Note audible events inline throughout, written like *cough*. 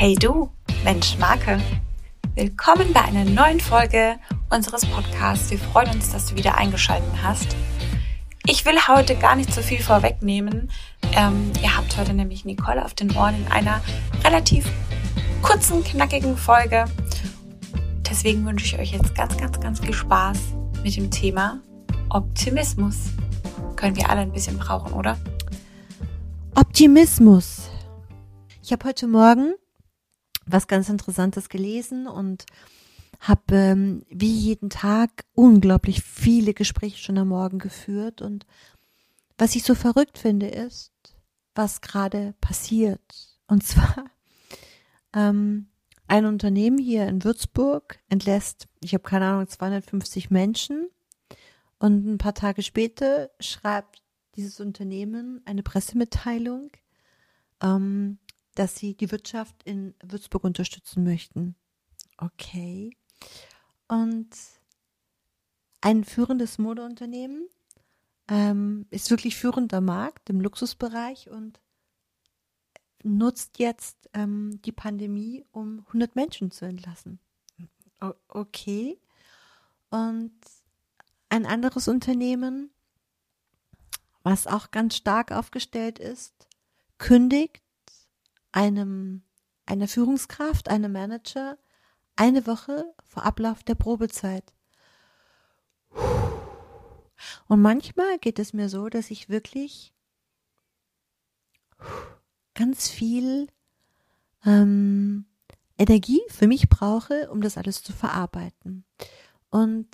Hey du, Mensch Marke. Willkommen bei einer neuen Folge unseres Podcasts. Wir freuen uns, dass du wieder eingeschaltet hast. Ich will heute gar nicht so viel vorwegnehmen. Ähm, ihr habt heute nämlich Nicole auf den Ohren in einer relativ kurzen, knackigen Folge. Deswegen wünsche ich euch jetzt ganz, ganz, ganz viel Spaß mit dem Thema Optimismus. Können wir alle ein bisschen brauchen, oder? Optimismus. Ich habe heute Morgen was ganz Interessantes gelesen und habe ähm, wie jeden Tag unglaublich viele Gespräche schon am Morgen geführt. Und was ich so verrückt finde, ist, was gerade passiert. Und *laughs* zwar ähm, ein Unternehmen hier in Würzburg entlässt, ich habe keine Ahnung, 250 Menschen. Und ein paar Tage später schreibt dieses Unternehmen eine Pressemitteilung, ähm, dass sie die Wirtschaft in Würzburg unterstützen möchten. Okay. Und ein führendes Modeunternehmen ähm, ist wirklich führender Markt im Luxusbereich und nutzt jetzt ähm, die Pandemie, um 100 Menschen zu entlassen. O okay. Und ein anderes Unternehmen, was auch ganz stark aufgestellt ist, kündigt einem, einer Führungskraft, einem Manager eine Woche vor Ablauf der Probezeit. Und manchmal geht es mir so, dass ich wirklich ganz viel ähm, Energie für mich brauche, um das alles zu verarbeiten. Und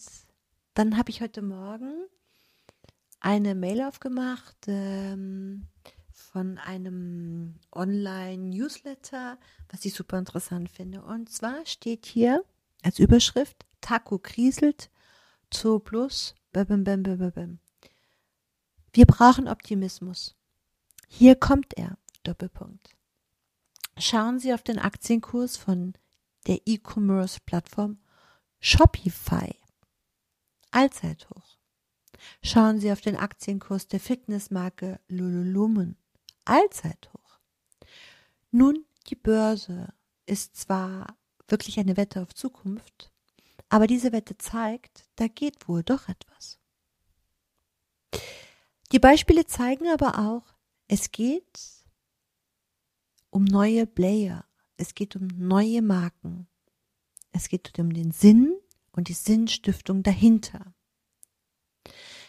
dann habe ich heute Morgen eine Mail aufgemacht, ähm, von einem Online-Newsletter, was ich super interessant finde. Und zwar steht hier als Überschrift Taco kriselt, Zoo Plus, bim, bim, bim, bim. Wir brauchen Optimismus. Hier kommt er, Doppelpunkt. Schauen Sie auf den Aktienkurs von der E-Commerce-Plattform Shopify. Allzeithoch. Schauen Sie auf den Aktienkurs der Fitnessmarke Lululemon. Allzeithoch. Nun, die Börse ist zwar wirklich eine Wette auf Zukunft, aber diese Wette zeigt, da geht wohl doch etwas. Die Beispiele zeigen aber auch, es geht um neue Player, es geht um neue Marken, es geht um den Sinn und die Sinnstiftung dahinter.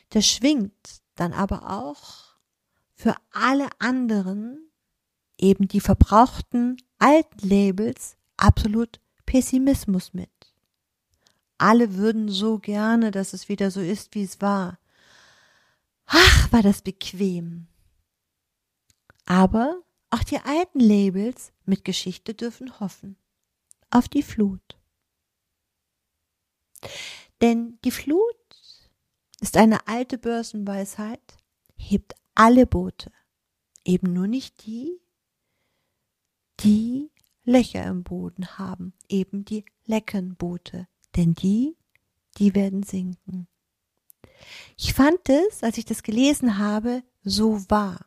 Da schwingt dann aber auch für alle anderen eben die verbrauchten alten Labels absolut Pessimismus mit. Alle würden so gerne, dass es wieder so ist, wie es war. Ach, war das bequem. Aber auch die alten Labels mit Geschichte dürfen hoffen. Auf die Flut. Denn die Flut ist eine alte Börsenweisheit, hebt alle Boote, eben nur nicht die, die Löcher im Boden haben, eben die Leckenboote, denn die, die werden sinken. Ich fand es, als ich das gelesen habe, so wahr.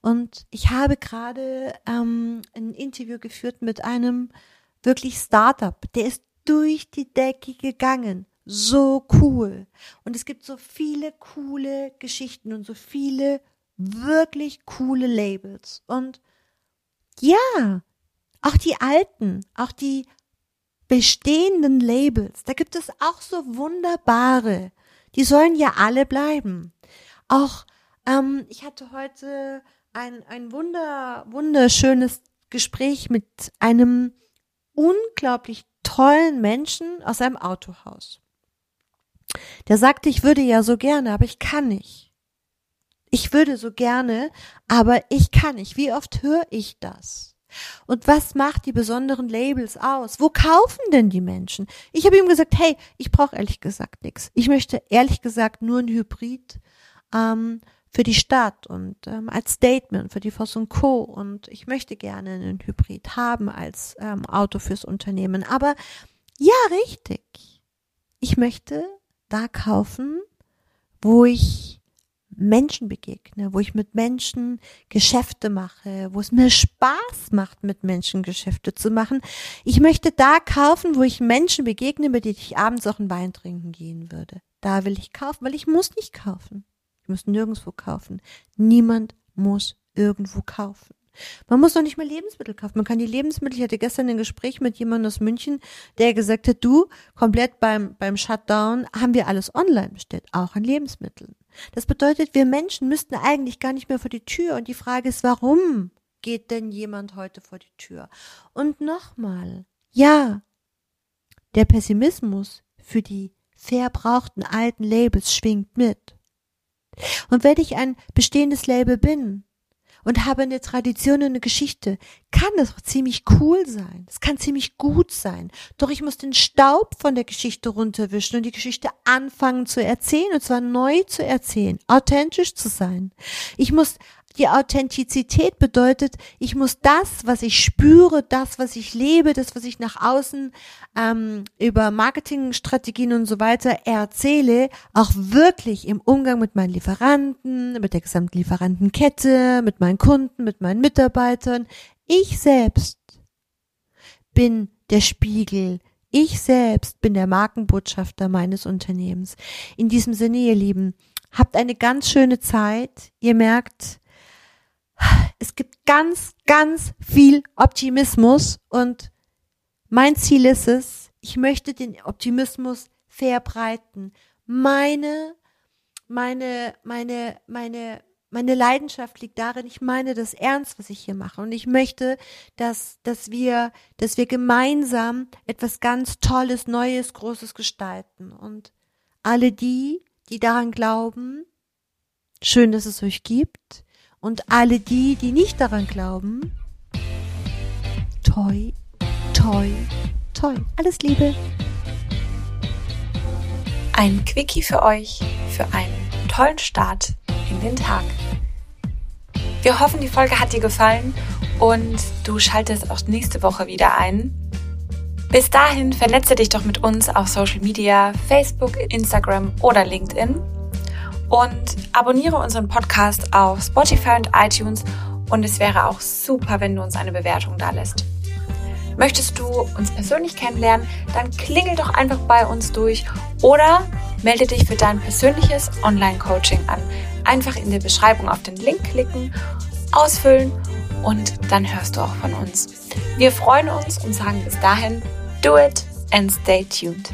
Und ich habe gerade ähm, ein Interview geführt mit einem wirklich Startup, der ist durch die Decke gegangen so cool. Und es gibt so viele coole Geschichten und so viele wirklich coole Labels. Und ja, auch die alten, auch die bestehenden Labels, da gibt es auch so wunderbare. Die sollen ja alle bleiben. Auch, ähm, ich hatte heute ein, ein wunder, wunderschönes Gespräch mit einem unglaublich tollen Menschen aus einem Autohaus. Der sagte, ich würde ja so gerne, aber ich kann nicht. Ich würde so gerne, aber ich kann nicht. Wie oft höre ich das? Und was macht die besonderen Labels aus? Wo kaufen denn die Menschen? Ich habe ihm gesagt, hey, ich brauche ehrlich gesagt nichts. Ich möchte ehrlich gesagt nur ein Hybrid ähm, für die Stadt und ähm, als Statement für die Voss und Co. Und ich möchte gerne einen Hybrid haben als ähm, Auto fürs Unternehmen. Aber ja, richtig. Ich möchte da kaufen, wo ich Menschen begegne, wo ich mit Menschen Geschäfte mache, wo es mir Spaß macht, mit Menschen Geschäfte zu machen. Ich möchte da kaufen, wo ich Menschen begegne, mit denen ich abends auch einen Wein trinken gehen würde. Da will ich kaufen, weil ich muss nicht kaufen. Ich muss nirgendwo kaufen. Niemand muss irgendwo kaufen. Man muss doch nicht mehr Lebensmittel kaufen. Man kann die Lebensmittel, ich hatte gestern ein Gespräch mit jemandem aus München, der gesagt hat, du, komplett beim, beim Shutdown haben wir alles online bestellt, auch an Lebensmitteln. Das bedeutet, wir Menschen müssten eigentlich gar nicht mehr vor die Tür. Und die Frage ist, warum geht denn jemand heute vor die Tür? Und nochmal, ja, der Pessimismus für die verbrauchten alten Labels schwingt mit. Und wenn ich ein bestehendes Label bin, und habe eine Tradition und eine Geschichte, kann das auch ziemlich cool sein. Es kann ziemlich gut sein. Doch ich muss den Staub von der Geschichte runterwischen und die Geschichte anfangen zu erzählen und zwar neu zu erzählen, authentisch zu sein. Ich muss die Authentizität bedeutet, ich muss das, was ich spüre, das, was ich lebe, das, was ich nach außen ähm, über Marketingstrategien und so weiter erzähle, auch wirklich im Umgang mit meinen Lieferanten, mit der gesamten Lieferantenkette, mit meinen Kunden, mit meinen Mitarbeitern. Ich selbst bin der Spiegel. Ich selbst bin der Markenbotschafter meines Unternehmens. In diesem Sinne, ihr Lieben, habt eine ganz schöne Zeit. Ihr merkt, es gibt ganz, ganz viel Optimismus und mein Ziel ist es, ich möchte den Optimismus verbreiten. Meine, meine, meine, meine, meine Leidenschaft liegt darin, ich meine das ernst, was ich hier mache. Und ich möchte, dass, dass wir, dass wir gemeinsam etwas ganz Tolles, Neues, Großes gestalten. Und alle die, die daran glauben, schön, dass es euch gibt. Und alle die, die nicht daran glauben, toi, toi, toi. Alles Liebe. Ein Quickie für euch für einen tollen Start in den Tag. Wir hoffen, die Folge hat dir gefallen und du schaltest auch nächste Woche wieder ein. Bis dahin vernetze dich doch mit uns auf Social Media, Facebook, Instagram oder LinkedIn und abonniere unseren Podcast auf Spotify und iTunes und es wäre auch super, wenn du uns eine Bewertung da lässt. Möchtest du uns persönlich kennenlernen, dann klingel doch einfach bei uns durch oder melde dich für dein persönliches Online-Coaching an. Einfach in der Beschreibung auf den Link klicken, ausfüllen und dann hörst du auch von uns. Wir freuen uns und sagen bis dahin, do it and stay tuned.